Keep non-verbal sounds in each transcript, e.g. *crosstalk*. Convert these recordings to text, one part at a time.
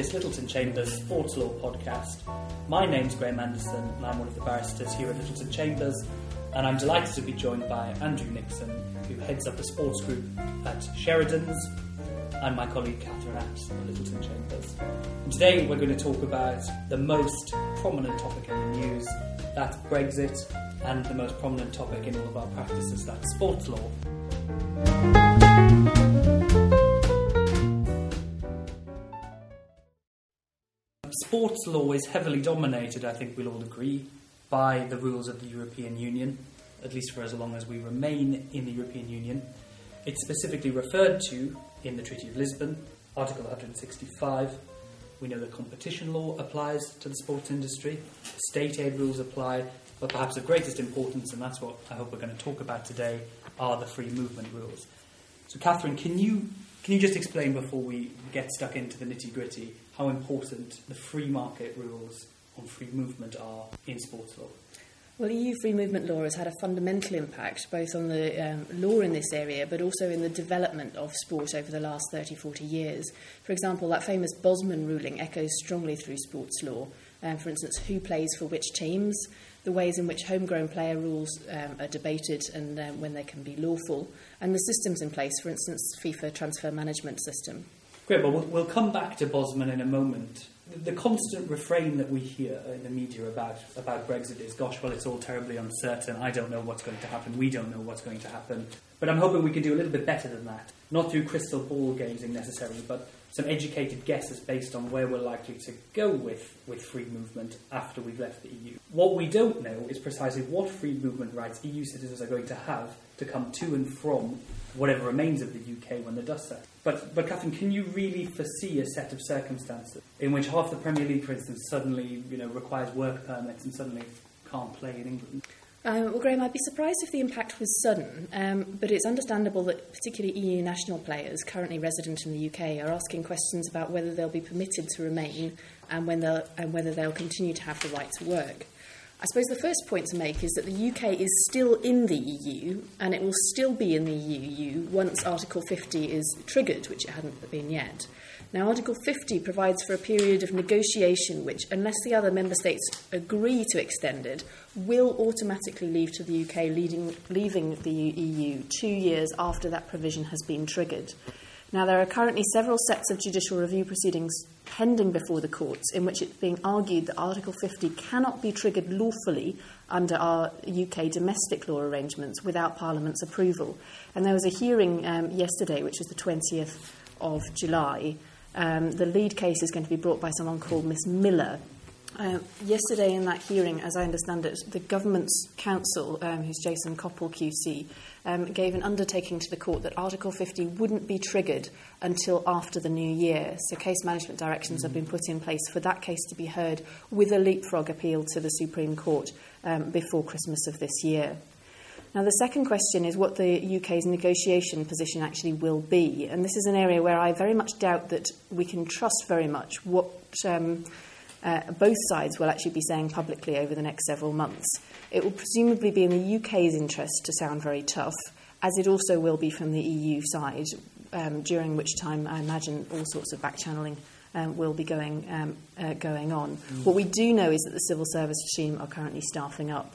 this Littleton Chambers Sports Law podcast. My name's Grahame Anderson, and I'm one of the barristers here at Littleton Chambers. And I'm delighted to be joined by Andrew Nixon, who heads up the sports group at Sheridans, and my colleague Katherine Apps at Littleton Chambers. And today we're going to talk about the most prominent topic in the news that's Brexit, and the most prominent topic in all of our practices that's sports law. Sports law is heavily dominated, I think we'll all agree, by the rules of the European Union, at least for as long as we remain in the European Union. It's specifically referred to in the Treaty of Lisbon, Article 165. We know that competition law applies to the sports industry, state aid rules apply, but perhaps of greatest importance, and that's what I hope we're going to talk about today, are the free movement rules. So, Katherine, can you can you just explain before we get stuck into the nitty gritty how important the free market rules on free movement are in sports law? Well, EU free movement law has had a fundamental impact both on the um, law in this area but also in the development of sport over the last 30, 40 years. For example, that famous Bosman ruling echoes strongly through sports law. Um, for instance, who plays for which teams, the ways in which homegrown player rules um, are debated and um, when they can be lawful, and the systems in place, for instance, FIFA transfer management system. Great, well, we'll come back to Bosman in a moment. The constant refrain that we hear in the media about, about Brexit is, gosh, well, it's all terribly uncertain. I don't know what's going to happen. We don't know what's going to happen. But I'm hoping we can do a little bit better than that. Not through crystal ball gazing necessarily, but some educated guesses based on where we're likely to go with, with free movement after we've left the EU. What we don't know is precisely what free movement rights EU citizens are going to have to come to and from whatever remains of the UK when the dust settles. But, but Katherine, can you really foresee a set of circumstances in which half the Premier League, for instance, suddenly you know, requires work permits and suddenly can't play in England? Um, well, Grahame, I'd be surprised if the impact was sudden, um, but it's understandable that particularly EU national players currently resident in the UK are asking questions about whether they'll be permitted to remain and, when they'll, and whether they'll continue to have the right to work. I suppose the first point to make is that the UK is still in the EU and it will still be in the EU once Article 50 is triggered, which it hadn't been yet. Now, Article 50 provides for a period of negotiation which, unless the other member states agree to extend it, will automatically leave to the UK, leading, leaving the EU two years after that provision has been triggered. Now, there are currently several sets of judicial review proceedings pending before the courts in which it's being argued that Article 50 cannot be triggered lawfully under our UK domestic law arrangements without Parliament's approval. And there was a hearing um, yesterday, which was the 20th of July, um, the lead case is going to be brought by someone called Miss Miller. Uh, yesterday, in that hearing, as I understand it, the government's counsel, um, who's Jason Coppel QC, um, gave an undertaking to the court that Article 50 wouldn't be triggered until after the new year. So, case management directions have been put in place for that case to be heard with a leapfrog appeal to the Supreme Court um, before Christmas of this year. Now, the second question is what the UK's negotiation position actually will be. And this is an area where I very much doubt that we can trust very much what um, uh, both sides will actually be saying publicly over the next several months. It will presumably be in the UK's interest to sound very tough, as it also will be from the EU side, um, during which time I imagine all sorts of back channeling um, will be going, um, uh, going on. Mm. What we do know is that the civil service regime are currently staffing up.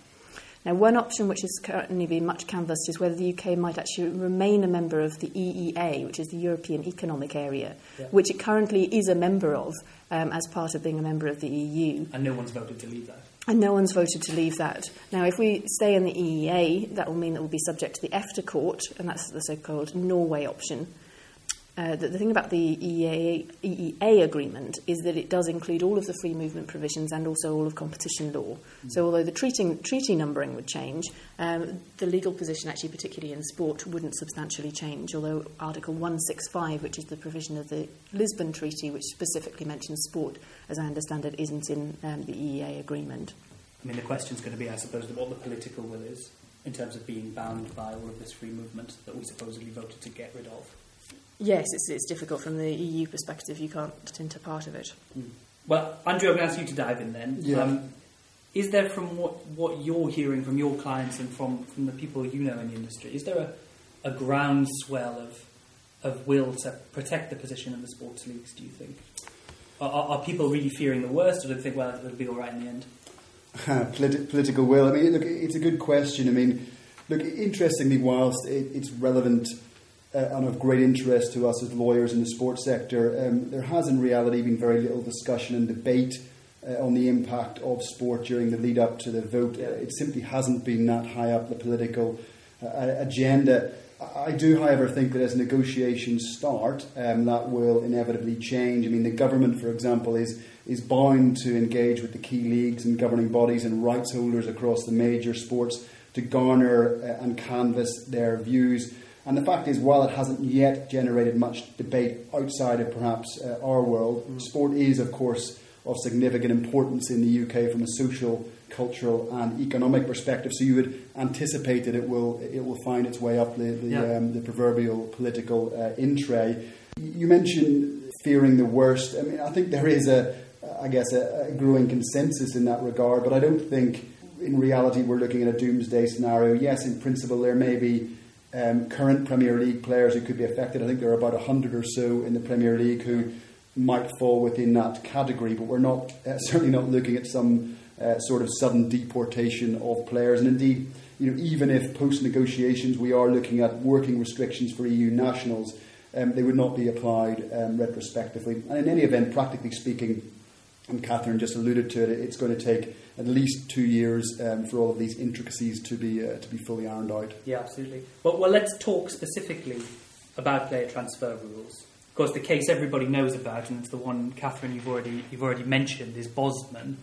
Now, one option which has currently been much canvassed is whether the UK might actually remain a member of the EEA, which is the European Economic Area, yeah. which it currently is a member of um, as part of being a member of the EU. And no one's voted to leave that. And no one's voted to leave that. Now, if we stay in the EEA, that will mean that we'll be subject to the EFTA court, and that's the so called Norway option. Uh, the, the, thing about the EEA, EEA, agreement is that it does include all of the free movement provisions and also all of competition law. Mm. So, although the treating, treaty numbering would change, um, the legal position, actually, particularly in sport, wouldn't substantially change. Although Article 165, which is the provision of the Lisbon Treaty, which specifically mentions sport, as I understand it, isn't in um, the EEA agreement. I mean, the question's going to be, I suppose, what the political will is in terms of being bound by all of this free movement that we supposedly voted to get rid of. Yes, it's, it's difficult from the EU perspective. You can't into part of it. Mm. Well, Andrew, I'm going to ask you to dive in then. Yeah. Um, is there, from what, what you're hearing from your clients and from, from the people you know in the industry, is there a, a groundswell of, of will to protect the position of the sports leagues, do you think? Are, are, people really fearing the worst, or do they think, well, it'll be all right in the end? *laughs* Polit- political will. I mean, look, it's a good question. I mean, look, interestingly, whilst it, it's relevant and of great interest to us as lawyers in the sports sector, um, there has in reality been very little discussion and debate uh, on the impact of sport during the lead up to the vote. Uh, it simply hasn't been that high up the political uh, agenda. I do, however, think that as negotiations start, um, that will inevitably change. I mean, the government, for example, is is bound to engage with the key leagues and governing bodies and rights holders across the major sports to garner uh, and canvass their views. And the fact is, while it hasn't yet generated much debate outside of perhaps uh, our world, mm. sport is, of course, of significant importance in the UK from a social cultural and economic perspective. So you would anticipate that it will it will find its way up the the, yeah. um, the proverbial political uh, in tray. You mentioned fearing the worst. I mean, I think there is a I guess a, a growing consensus in that regard, but I don't think in reality we're looking at a doomsday scenario. Yes, in principle there may be. Um, current Premier League players who could be affected. I think there are about 100 or so in the Premier League who might fall within that category, but we're not uh, *laughs* certainly not looking at some uh, sort of sudden deportation of players. And indeed, you know, even if post negotiations we are looking at working restrictions for EU nationals, um, they would not be applied um, retrospectively. And in any event, practically speaking, and Katherine just alluded to it, it's going to take at least two years um, for all of these intricacies to be uh, to be fully ironed out. Yeah, absolutely. Well, well, let's talk specifically about player transfer rules. Of course, the case everybody knows about, and it's the one Katherine you've already you've already mentioned, is Bosman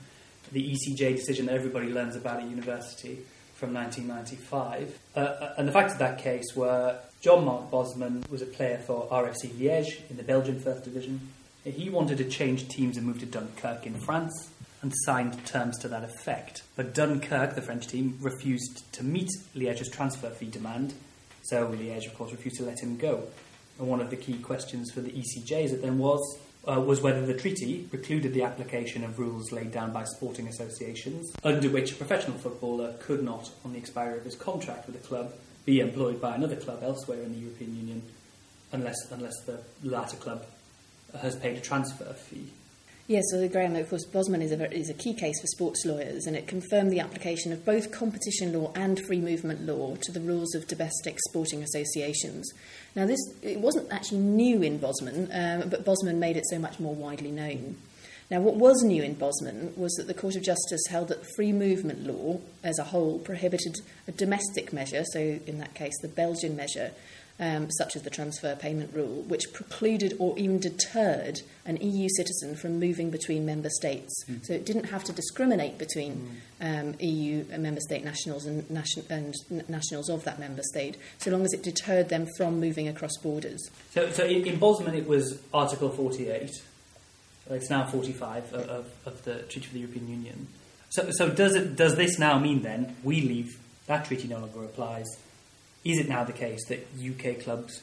the ECJ decision that everybody learns about at university from 1995. Uh, uh, and the facts of that case were Jean-Marc Bosman was a player for RFC Liège in the Belgian First Division. He wanted to change teams and move to Dunkirk in France and signed terms to that effect. But Dunkirk, the French team, refused to meet Liège's transfer fee demand, so Liège, of course, refused to let him go. And one of the key questions for the ECJ is then was uh, was whether the treaty precluded the application of rules laid down by sporting associations, under which a professional footballer could not, on the expiry of his contract with a club, be employed by another club elsewhere in the European Union, unless unless the latter club has paid a transfer fee. Yes, so Grahame, of course, Bosman is a, is a key case for sports lawyers, and it confirmed the application of both competition law and free movement law to the rules of domestic sporting associations. Now, this it wasn't actually new in Bosman, um, but Bosman made it so much more widely known. Now, what was new in Bosman was that the Court of Justice held that free movement law as a whole prohibited a domestic measure, so in that case, the Belgian measure, um, such as the transfer payment rule, which precluded or even deterred an EU citizen from moving between member states. Mm. So it didn't have to discriminate between mm. um, EU member state nationals and, nation- and nationals of that member state, so long as it deterred them from moving across borders. So, so in, in Bosman, it was Article 48. It's now 45 of, of, of the Treaty of the European Union. So, so does, it, does this now mean then we leave, that treaty no longer applies, is it now the case that UK clubs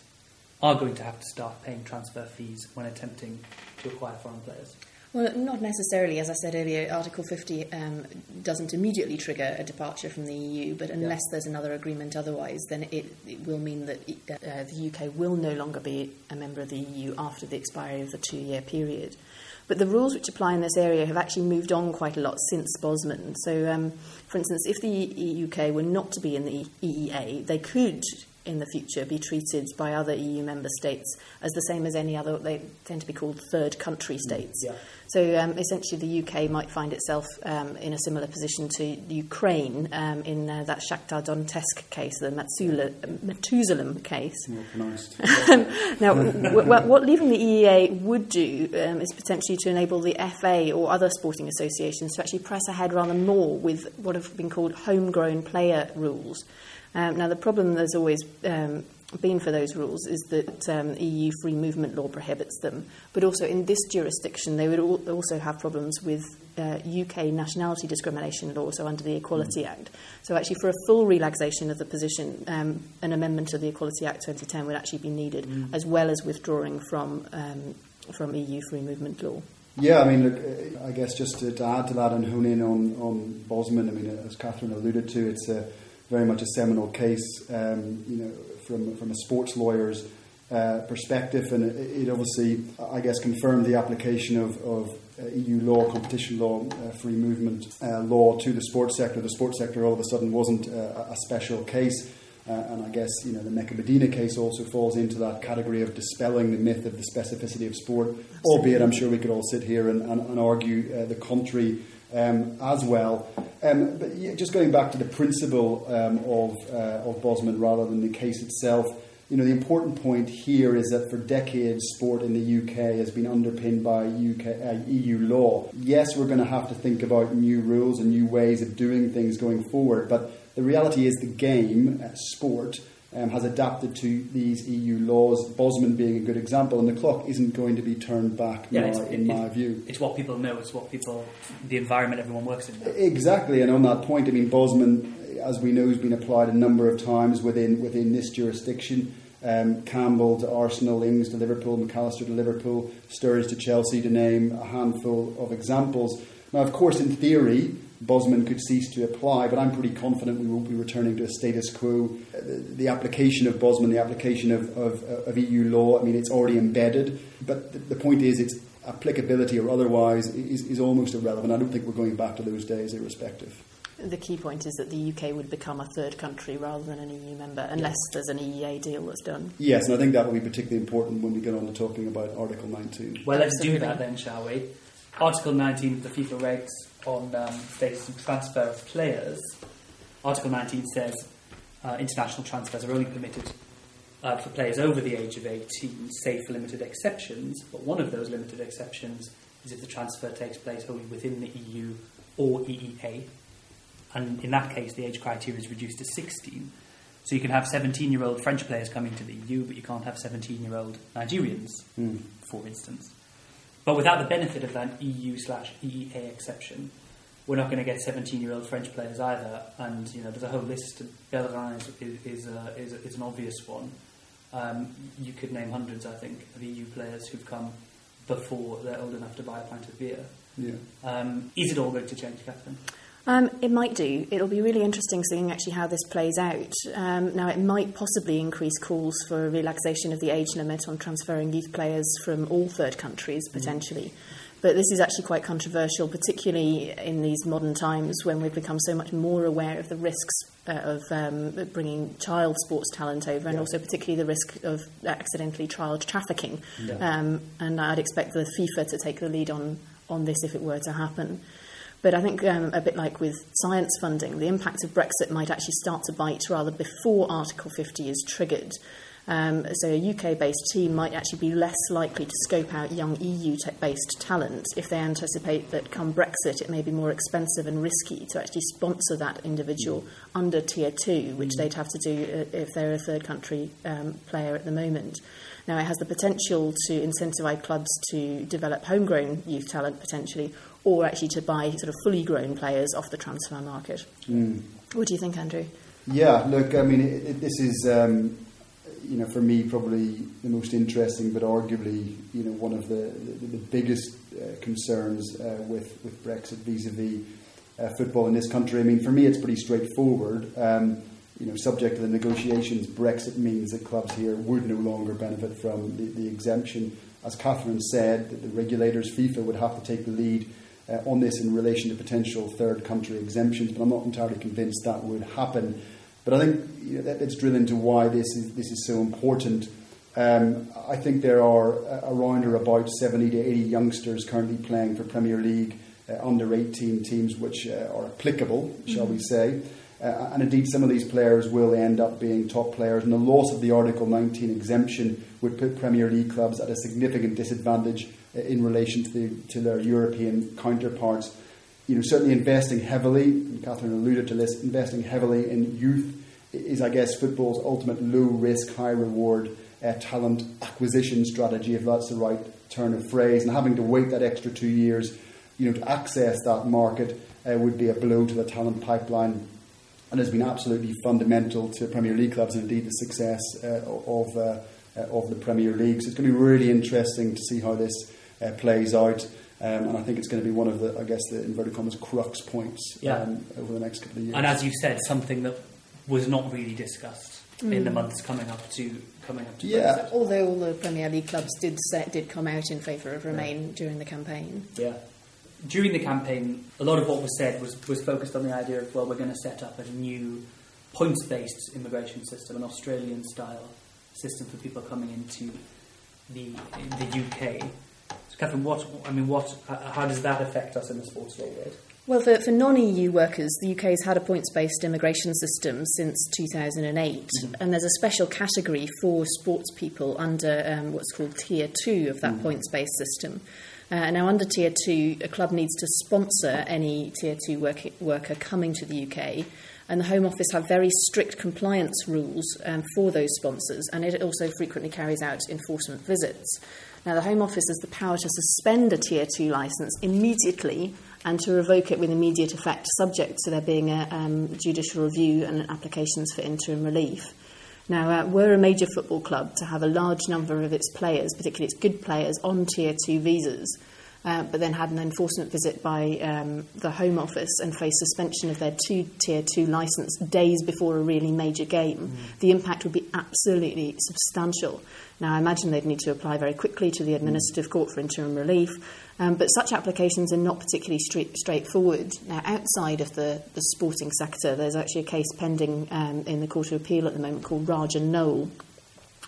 are going to have to start paying transfer fees when attempting to acquire foreign players? Well, not necessarily. As I said earlier, Article 50 um, doesn't immediately trigger a departure from the EU, but unless yeah. there's another agreement otherwise, then it, it will mean that uh, the UK will no longer be a member of the EU after the expiry of the two year period. But the rules which apply in this area have actually moved on quite a lot since Bosman. So, um, for instance, if the UK were not to be in the EEA, they could in the future be treated by other EU member states as the same as any other, they tend to be called third country mm, states. Yeah. So um, essentially, the UK might find itself um, in a similar position to Ukraine um, in uh, that Shakhtar Donetsk case, the Matsula, Matuzalem case. *laughs* now, w- w- what leaving the EEA would do um, is potentially to enable the FA or other sporting associations to actually press ahead rather more with what have been called homegrown player rules. Um, now, the problem there's always um, been for those rules is that um, EU free movement law prohibits them, but also in this jurisdiction they would al- also have problems with uh, UK nationality discrimination law, so under the Equality mm. Act. So, actually, for a full relaxation of the position, um, an amendment to the Equality Act 2010 would actually be needed, mm. as well as withdrawing from um, from EU free movement law. Yeah, I mean, look, I guess just to, to add to that and hone in on, on Bosman, I mean, as Katherine alluded to, it's a very much a seminal case, um, you know, from, from a sports lawyer's uh, perspective, and it, it, obviously, I guess, confirmed the application of, of uh, EU law, competition law, uh, free movement uh, law to the sports sector. The sports sector all of a sudden wasn't a special case. Uh, and I guess you know the Meca-Medina case also falls into that category of dispelling the myth of the specificity of sport. Absolutely. Albeit, I'm sure we could all sit here and, and, and argue uh, the contrary um, as well. Um, but yeah, just going back to the principle um, of uh, of Bosman rather than the case itself. You know, the important point here is that for decades, sport in the UK has been underpinned by UK, uh, EU law. Yes, we're going to have to think about new rules and new ways of doing things going forward, but the reality is the game, uh, sport, um, has adapted to these EU laws, Bosman being a good example, and the clock isn't going to be turned back yeah, now, in my view. It's what people know, it's what people, the environment everyone works in. Now. Exactly, and on that point, I mean, Bosman, as we know, has been applied a number of times within, within this jurisdiction. Um, Campbell to Arsenal, Ings to Liverpool, McAllister to Liverpool, Sturridge to Chelsea, to name a handful of examples. Now, of course, in theory, Bosman could cease to apply, but I'm pretty confident we won't be returning to a status quo. Uh, the, the application of Bosman, the application of, of, of, EU law, I mean, it's already embedded, but the, the point is its applicability or otherwise is, is almost irrelevant. I don't think we're going back to those days, irrespective. The key point is that the UK would become a third country rather than an EU member, unless yes. there's an EEA deal that's done. Yes, and I think that will be particularly important when we get on to talking about Article 19. Well, let's Absolutely. do that then, shall we? Article 19 of the FIFA regs on um, status and transfer of players. Article 19 says uh, international transfers are only permitted uh, for players over the age of 18, save for limited exceptions. But one of those limited exceptions is if the transfer takes place only within the EU or EEA. And in that case, the age criteria is reduced to 16. So you can have 17 year old French players coming to the EU, but you can't have 17 year old Nigerians, mm. for instance. But without the benefit of that EU slash EEA exception, we're not going to get 17 year old French players either. And you know, there's a whole list. Bellerin is, is, uh, is, is, an obvious one. Um, you could name hundreds, I think, of EU players who've come before they're old enough to buy a pint of beer. Yeah. Um, is it all going to change, Katherine? Um, it might do. It'll be really interesting seeing actually how this plays out. Um, now, it might possibly increase calls for a relaxation of the age limit on transferring youth players from all third countries, mm. potentially. Mm. But this is actually quite controversial, particularly in these modern times when we've become so much more aware of the risks uh, of um, bringing child sports talent over, and also particularly the risk of accidentally child trafficking. Yeah. Um, and I'd expect the FIFA to take the lead on, on this if it were to happen. But I think um, a bit like with science funding, the impact of Brexit might actually start to bite rather before Article 50 is triggered. Um, so a UK-based team might actually be less likely to scope out young EU-based talent if they anticipate that come Brexit it may be more expensive and risky to actually sponsor that individual under Tier 2, which mm. they'd have to do uh, if they're a third country um, player at the moment. Now, it has the potential to incentivise clubs to develop homegrown youth talent potentially, or actually to buy sort of fully grown players off the transfer market. Mm. What do you think, Andrew? Yeah, look, I mean, it, it, this is, um, you know, for me, probably the most interesting, but arguably, you know, one of the, the, the biggest uh, concerns uh, with, with Brexit vis a vis football in this country. I mean, for me, it's pretty straightforward. Um, you know, subject to the negotiations, Brexit means that clubs here would no longer benefit from the, the exemption. As Katherine said, the regulators, FIFA, would have to take the lead uh, on this in relation to potential third country exemptions, but I'm not entirely convinced that would happen. But I think you know, let's drill into why this is, this is so important. Um, I think there are around or about 70 to 80 youngsters currently playing for Premier League uh, under 18 teams, which uh, are applicable, shall mm-hmm. we say. Uh, and indeed, some of these players will end up being top players. And the loss of the Article 19 exemption would put Premier League clubs at a significant disadvantage uh, in relation to, the, to their European counterparts. You know, certainly investing heavily, and Katherine alluded to this, investing heavily in youth is, I guess, football's ultimate low risk, high reward uh, talent acquisition strategy, if that's the right turn of phrase. And having to wait that extra two years, you know, to access that market uh, would be a blow to the talent pipeline and has been absolutely fundamental to Premier League clubs and indeed the success uh, of, uh, uh, of the Premier League. So it's going to be really interesting to see how this uh, plays out. Um, and I think it's going to be one of the, I guess, the inverted commas crux points yeah. um, over the next couple of years. And as you said, something that was not really discussed in the months coming up to coming up to Yeah. Brexit. Although all the Premier League clubs did set, did come out in favour of Remain during the campaign. Yeah. During the campaign, a lot of what was said was, was focused on the idea of, well, we're going to set up a new points based immigration system, an Australian style system for people coming into the, the UK. So, Katherine, what, I mean, what, how does that affect us in the sports world? Well, for, for non EU workers, the UK has had a points based immigration system since 2008, and there's a special category for sports people under um, what's called Tier 2 of that points based system. Uh, now, under Tier 2, a club needs to sponsor any Tier 2 work- worker coming to the UK, and the Home Office have very strict compliance rules um, for those sponsors, and it also frequently carries out enforcement visits. Now, the Home Office has the power to suspend a Tier 2 licence immediately and to revoke it with immediate effect, subject to there being a um, judicial review and applications for interim relief. Now, uh, were a major football club to have a large number of its players, particularly its good players, on Tier 2 visas, uh, but then had an enforcement visit by um, the Home Office and faced suspension of their two Tier 2 licence days before a really major game, the impact would be absolutely substantial. Now, I imagine they'd need to apply very quickly to the Administrative Court for interim relief, um, but such applications are not particularly straight, straightforward. Now, outside of the, the sporting sector, there's actually a case pending um, in the Court of Appeal at the moment called Raj and Knoll,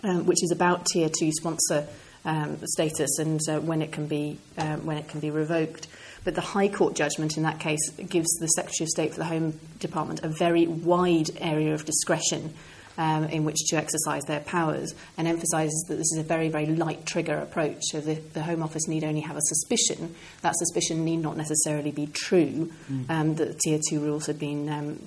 um, which is about tier two sponsor um, status and uh, when it can be um, when it can be revoked. But the High Court judgment in that case gives the Secretary of State for the Home Department a very wide area of discretion um, in which to exercise their powers and emphasises that this is a very, very light trigger approach. So the, the Home Office need only have a suspicion. That suspicion need not necessarily be true um, that the Tier 2 rules had been, um,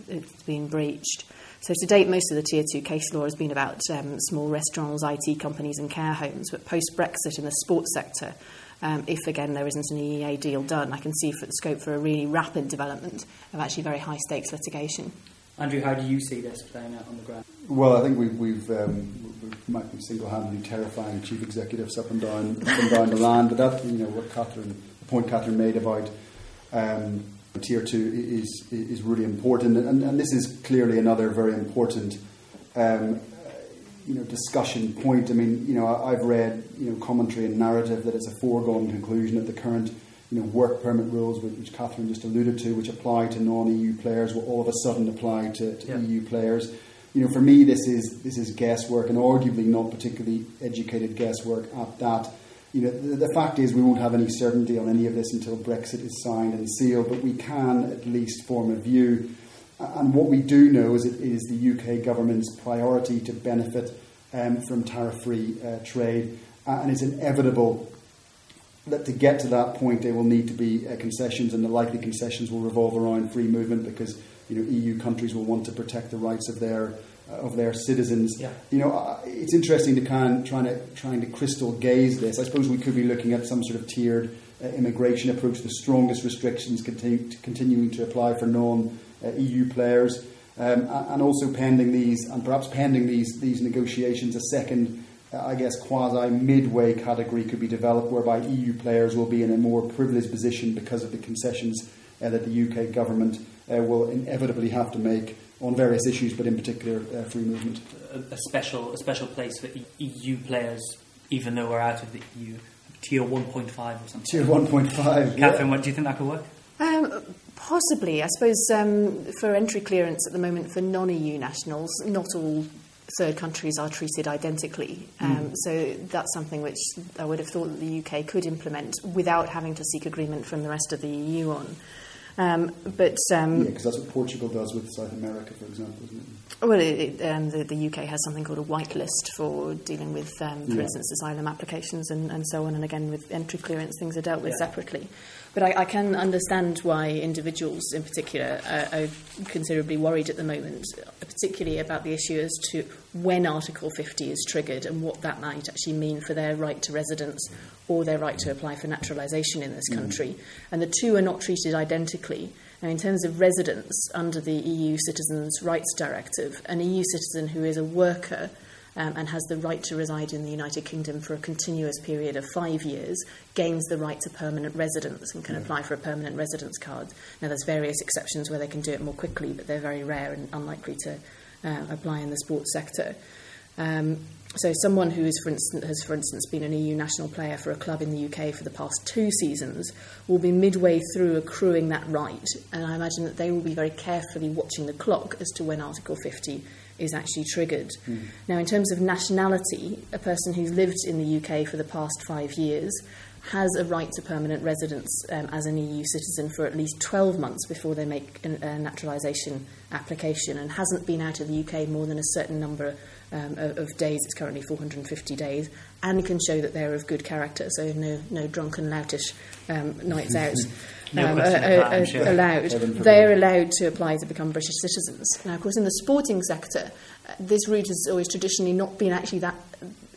been breached. So to date, most of the Tier 2 case law has been about um, small restaurants, IT companies and care homes. But post-Brexit in the sports sector, um, if again there isn't an EEA deal done, I can see for the scope for a really rapid development of actually very high stakes litigation. Andrew, how do you see this playing out on the ground? Well, I think we've, we've um, we might be single-handedly terrifying chief executives up and down up and down the land. But that, you know, what Katherine, the point Katherine made about um, tier two is is really important, and, and this is clearly another very important. Um, you know, discussion point. I mean, you know, I've read you know commentary and narrative that it's a foregone conclusion that the current you know work permit rules, which which Katherine just alluded to, which apply to non-EU players, will all of a sudden apply to, to Yeah. EU players. You know, for me, this is this is guesswork, and arguably not particularly educated guesswork at that. You know, the, the fact is we won't have any certainty on any of this until Brexit is signed and sealed, but we can at least form a view. And what we do know is it is the UK government's priority to benefit um, from tariff-free uh, trade, uh, and it's inevitable that to get to that point there will need to be uh, concessions, and the likely concessions will revolve around free movement because you know EU countries will want to protect the rights of their of their citizens. Yeah. You know, uh, it's interesting to kind of trying to trying to crystal gaze this. I suppose we could be looking at some sort of tiered uh, immigration approach. The strongest restrictions continue, continuing to apply for non uh, EU players, um, and also pending these, and perhaps pending these these negotiations, a second. uh, I guess quasi midway category could be developed whereby EU players will be in a more privileged position because of the concessions uh, that the UK government uh, will inevitably have to make on various issues, but in particular uh, free movement. A, a special a special place for E- EU players, even though we're out of the EU, tier 1.5 or something. Tier 1.5. Katherine, what do you think that could work? Um, possibly. I suppose um, for entry clearance at the moment for non EU nationals, not all third countries are treated identically. Um, So that's something which I would have thought that the UK could implement without having to seek agreement from the rest of the EU on. Um, but um, Yeah, because that's what Portugal does with South America, for example, isn't it? Well, it, it, um, the, the UK has something called a whitelist for dealing with, um, for Yeah. instance, asylum applications and, and so on. And again, with entry clearance, things are dealt with Yeah. separately. But I, I can understand why individuals, in particular, are, are considerably worried at the moment, particularly about the issue as to when Article 50 is triggered and what that might actually mean for their right to residence or their right to apply for naturalisation in this hmm. country. And the two are not treated identically. Now, in terms of residence under the EU Citizens' Rights Directive, an EU citizen who is a worker um, and has the right to reside in the United Kingdom for a continuous period of five years gains the right to permanent residence and can apply for a permanent residence card. Now, there's various exceptions where they can do it more quickly, but they're very rare and unlikely to uh, apply in the sports sector. Um, so someone who is, for instance, has, for instance, been an EU national player for a club in the UK for the past two seasons will be midway through accruing that right, and I imagine that they will be very carefully watching the clock as to when Article 50 is actually triggered. Mm. Now, in terms of nationality, a person who's lived in the UK for the past five years has a right to permanent residence um, as an EU citizen for at least 12 months before they make a, a naturalisation application and hasn't been out of the UK more than a certain number um, of, days. It's currently 450 days and can show that they're of good character, so no, no drunken, loutish um, nights out. *laughs* no um, are, sure. allowed. They're allowed to apply to become British citizens. Now, of course, in the sporting sector, uh, this route has always traditionally not been actually that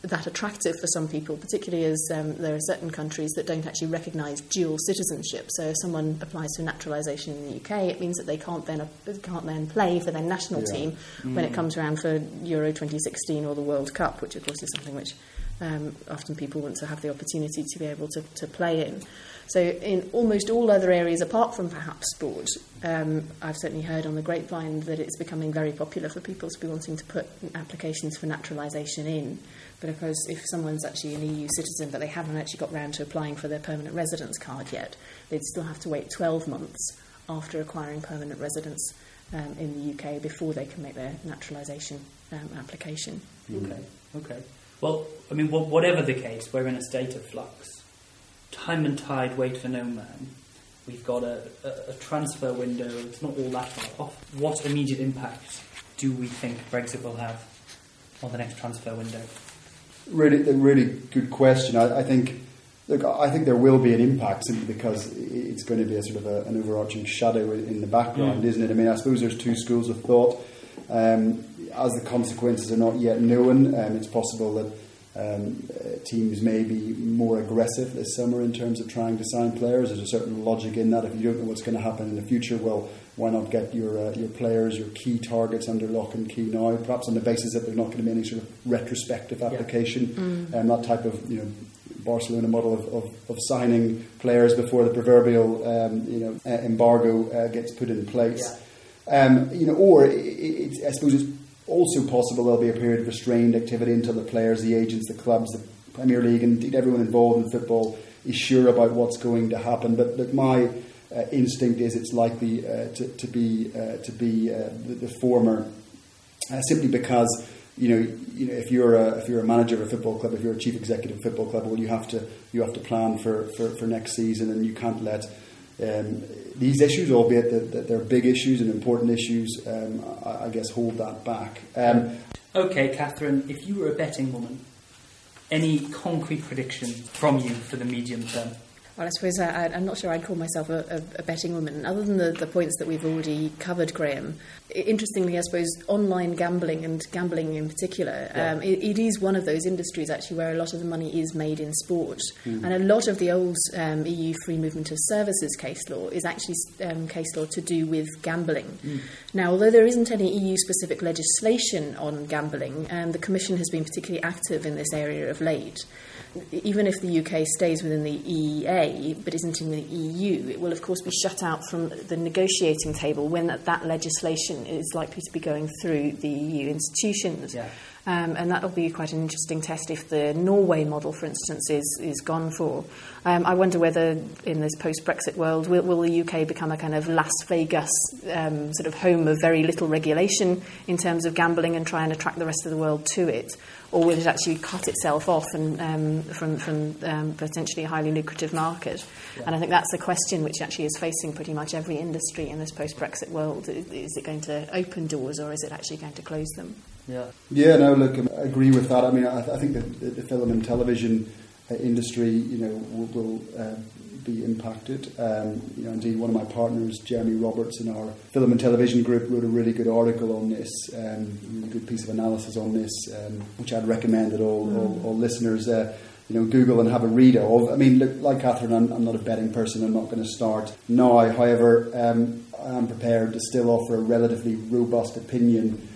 that attractive for some people, particularly as um, there are certain countries that don't actually recognise dual citizenship. So if someone applies for naturalisation in the UK, it means that they can't then can't then play for their national yeah. team mm. when it comes around for Euro 2016 or the World Cup, which of course is something which um, often people want to have the opportunity to be able to, to play in. So, in almost all other areas apart from perhaps sport, um, I've certainly heard on the grapevine that it's becoming very popular for people to be wanting to put applications for naturalisation in. But of course, if someone's actually an EU citizen but they haven't actually got round to applying for their permanent residence card yet, they'd still have to wait 12 months after acquiring permanent residence um, in the UK before they can make their naturalisation um, application. Okay, okay. Well, I mean, whatever the case, we're in a state of flux. Time and tide wait for no man. We've got a, a, a transfer window, it's not all that far off. What immediate impact do we think Brexit will have on the next transfer window? Really, a really good question. I, I, think, look, I think there will be an impact simply because it's going to be a sort of a, an overarching shadow in the background, mm. isn't it? I mean, I suppose there's two schools of thought. Um, as the consequences are not yet known, um, it's possible that um, uh, teams may be more aggressive this summer in terms of trying to sign players. There's a certain logic in that. If you don't know what's going to happen in the future, well, why not get your uh, your players, your key targets under lock and key now? Perhaps on the basis that there's not going to be any sort of retrospective application, yeah. mm. and that type of you know Barcelona model of, of, of signing players before the proverbial um, you know embargo uh, gets put in place. Yeah. Um, you know, or it, it, I suppose it's also possible there'll be a period of restrained activity until the players, the agents, the clubs, the Premier League, and indeed everyone involved in football is sure about what's going to happen. But, my uh, instinct is it's likely uh, to, to, be uh, to be uh, the, the, former, uh, simply because you know, you know if you're a if you're a manager of a football club, if you're a chief executive of a football club, well, you have to you have to plan for, for, for next season, and you can't let um, these issues, albeit that, that, they're big issues and important issues, um, I, I, guess hold that back. Um, okay, Katherine, if you were a betting woman, any concrete prediction from you for the medium term? Well, I suppose I, am not sure I'd call myself a, a, a, betting woman. Other than the, the points that we've already covered, Grahame, interestingly, I suppose online gambling and gambling in particular, yeah. um, it, it is one of those industries actually where a lot of the money is made in sport. Mm. And a lot of the old um, EU free movement of services case law is actually um, case law to do with gambling. Mm. Now, although there isn't any EU specific legislation on gambling, um, the Commission has been particularly active in this area of late even if the UK stays within the EEA but isn't in the EU, it will of course be shut out from the negotiating table when that, that legislation is likely to be going through the EU institutions. Yeah. Um, and that will be quite an interesting test if the Norway model, for instance, is, is gone for. Um, I wonder whether in this post Brexit world, will, will, the UK become a kind of Las Vegas um, sort of home of very little regulation in terms of gambling and try and attract the rest of the world to it? Or will it actually cut itself off and, um, from, from um, potentially a highly lucrative market? Yeah. And I think that's the question which actually is facing pretty much every industry in this post Brexit world. Is it going to open doors or is it actually going to close them? Yeah. Yeah, no, look, I agree with that. I mean, I, I think that the, the, film and television uh, industry, you know, will, will uh, be impacted. Um, you know, indeed, one of my partners, Jeremy Roberts, in our film and television group, wrote a really good article on this, um, really good piece of analysis on this, um, which I'd recommend that all, mm. all, all, listeners. Uh, you know, Google and have a read of. I mean, look, like Katherine, I'm, I'm, not a betting person. I'm not going to start now. However, um, I'm prepared to still offer a relatively robust opinion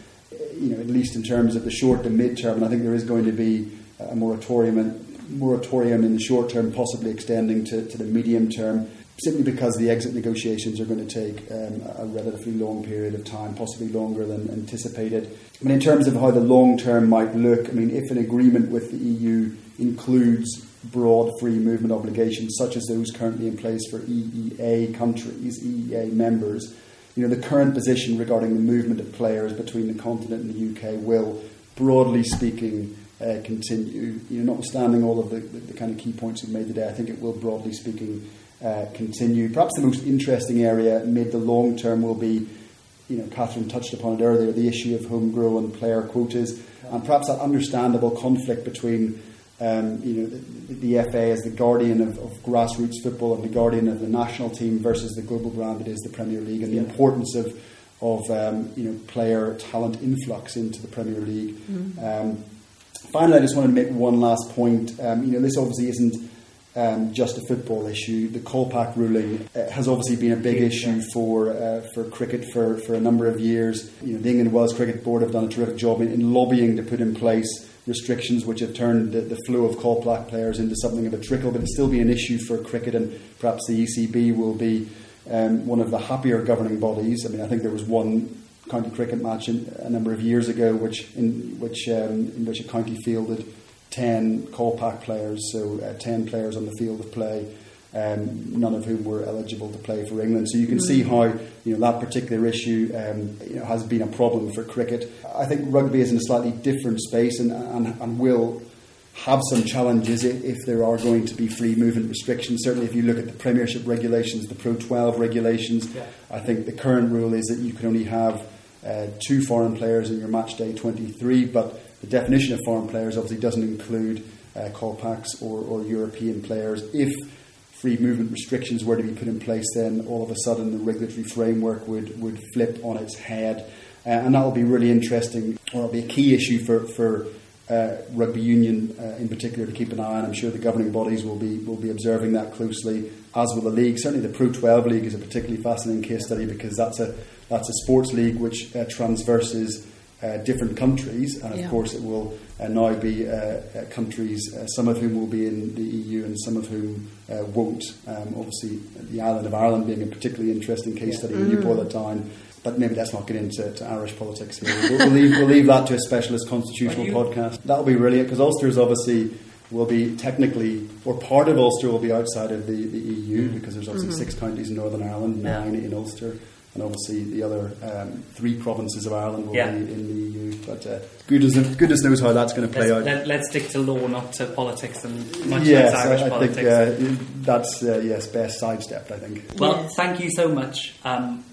you know, at least in terms of the short to mid-term, and I think there is going to be a moratorium, and moratorium in the short term, possibly extending to, to the medium term. simply because the exit negotiations are going to take um, a relatively long period of time, possibly longer than anticipated. I mean, in terms of how the long term might look, I mean, if an agreement with the EU includes broad free movement obligations, such as those currently in place for EEA countries, EEA members, you know, the current position regarding the movement of players between the continent and the UK will, broadly speaking, uh, continue. You know, notwithstanding all of the, the, the, kind of key points we've made today, I think it will, broadly speaking, uh, continue. Perhaps the most interesting area mid the long term will be, you know, Katherine touched upon it earlier, the issue of homegrown player quotas, and perhaps that understandable conflict between um, you know, the, the, FA as the guardian of, of, grassroots football and the guardian of the national team versus the global brand that is the Premier League, and the importance of of um, you know player talent influx into the Premier League. Mm-hmm. Um, finally, I just wanted to make one last point. Um, you know, this obviously isn't. Um, just a football issue. The Kolpak ruling uh, has obviously been a big issue for uh, for cricket for, for a number of years. You know, the England Wales Cricket Board have done a terrific job in, in lobbying to put in place restrictions which have turned the, the flow of Kolpak players into something of a trickle, but it'll still be an issue for cricket, and perhaps the ECB will be um, one of the happier governing bodies. I mean, I think there was one county cricket match in, a number of years ago, which in which um, in which a county fielded ten Kolpak players, so uh, ten players on the field of play um, none of whom were eligible to play for England. So you can mm. see how you know that particular issue um, you know, has been a problem for cricket. I think rugby is in a slightly different space and, and, and will have some challenges if there are going to be free movement restrictions. Certainly, if you look at the Premiership regulations, the Pro 12 regulations, yeah. I think the current rule is that you can only have uh, two foreign players in your match day 23, but the definition of foreign players obviously doesn't include uh, Kolpaks or, or European players. If free movement restrictions were to be put in place, then all of a sudden the regulatory framework would, would flip on its head. Uh, and that will be really interesting, or it'll be a key issue for, for uh, rugby union uh, in particular to keep an eye on. I'm sure the governing bodies will be, will be observing that closely, as will the league. Certainly the Pro 12 League is a particularly fascinating case study because that's a, that's a sports league which uh, transverses uh, different countries, and of yeah. course it will uh, now be uh, uh countries, uh, some of whom will be in the EU and some of whom uh, won't. Um, obviously, the island of Ireland being a particularly interesting case yeah. study when mm. you boil it down. But maybe let's not get into Irish politics here. We'll, we'll, leave, we'll leave that to a specialist constitutional podcast. That'll be brilliant because Ulster is obviously will be technically, or part of Ulster will be outside of the, the EU mm. because there's obviously mm-hmm. six counties in Northern Ireland, nine yeah. in Ulster and obviously the other um, three provinces of Ireland will yeah. be in the EU. But uh, goodness, goodness knows how that's going to play let's, out. Let, us stick to law, not to politics, and much yes, Irish I, I politics. Think, uh, that's uh, yes, best sidestepped. I think. Well, yes. thank you so much. Um,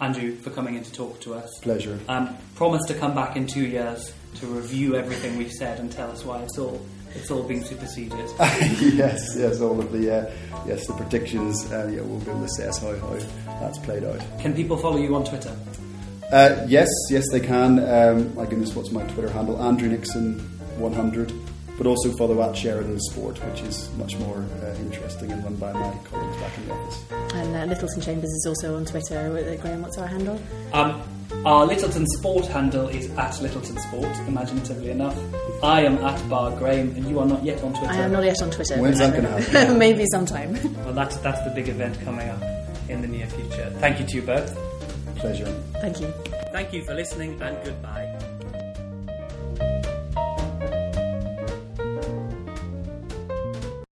Andrew, for coming in to talk to us. Pleasure. Um, promise to come back in two years to review everything we've said and tell us why it's all it's all been superseded. *laughs* yes, yes, all of the uh, yes the predictions. Uh, yeah, we'll be able to assess how, how that's played out. Can people follow you on Twitter? Uh, yes, yes, they can. Um, my goodness, what's my Twitter handle? Andrew Nixon 100 but also follow at Sheridan Sport, which is much more uh, interesting and run by my colleagues back in the office. And uh, Littleton Chambers is also on Twitter. Uh, Grahame, what's our handle? Um, our Littleton Sport handle is at Littleton Sport, imaginatively enough. I am at Bar Graham, and you are not yet on Twitter. I am not yet on Twitter. When's that going *laughs* to happen? Maybe sometime. *laughs* well, that's, that's the big event coming up in the near future. Thank you to you both. Pleasure. Thank you. Thank you for listening, and goodbye.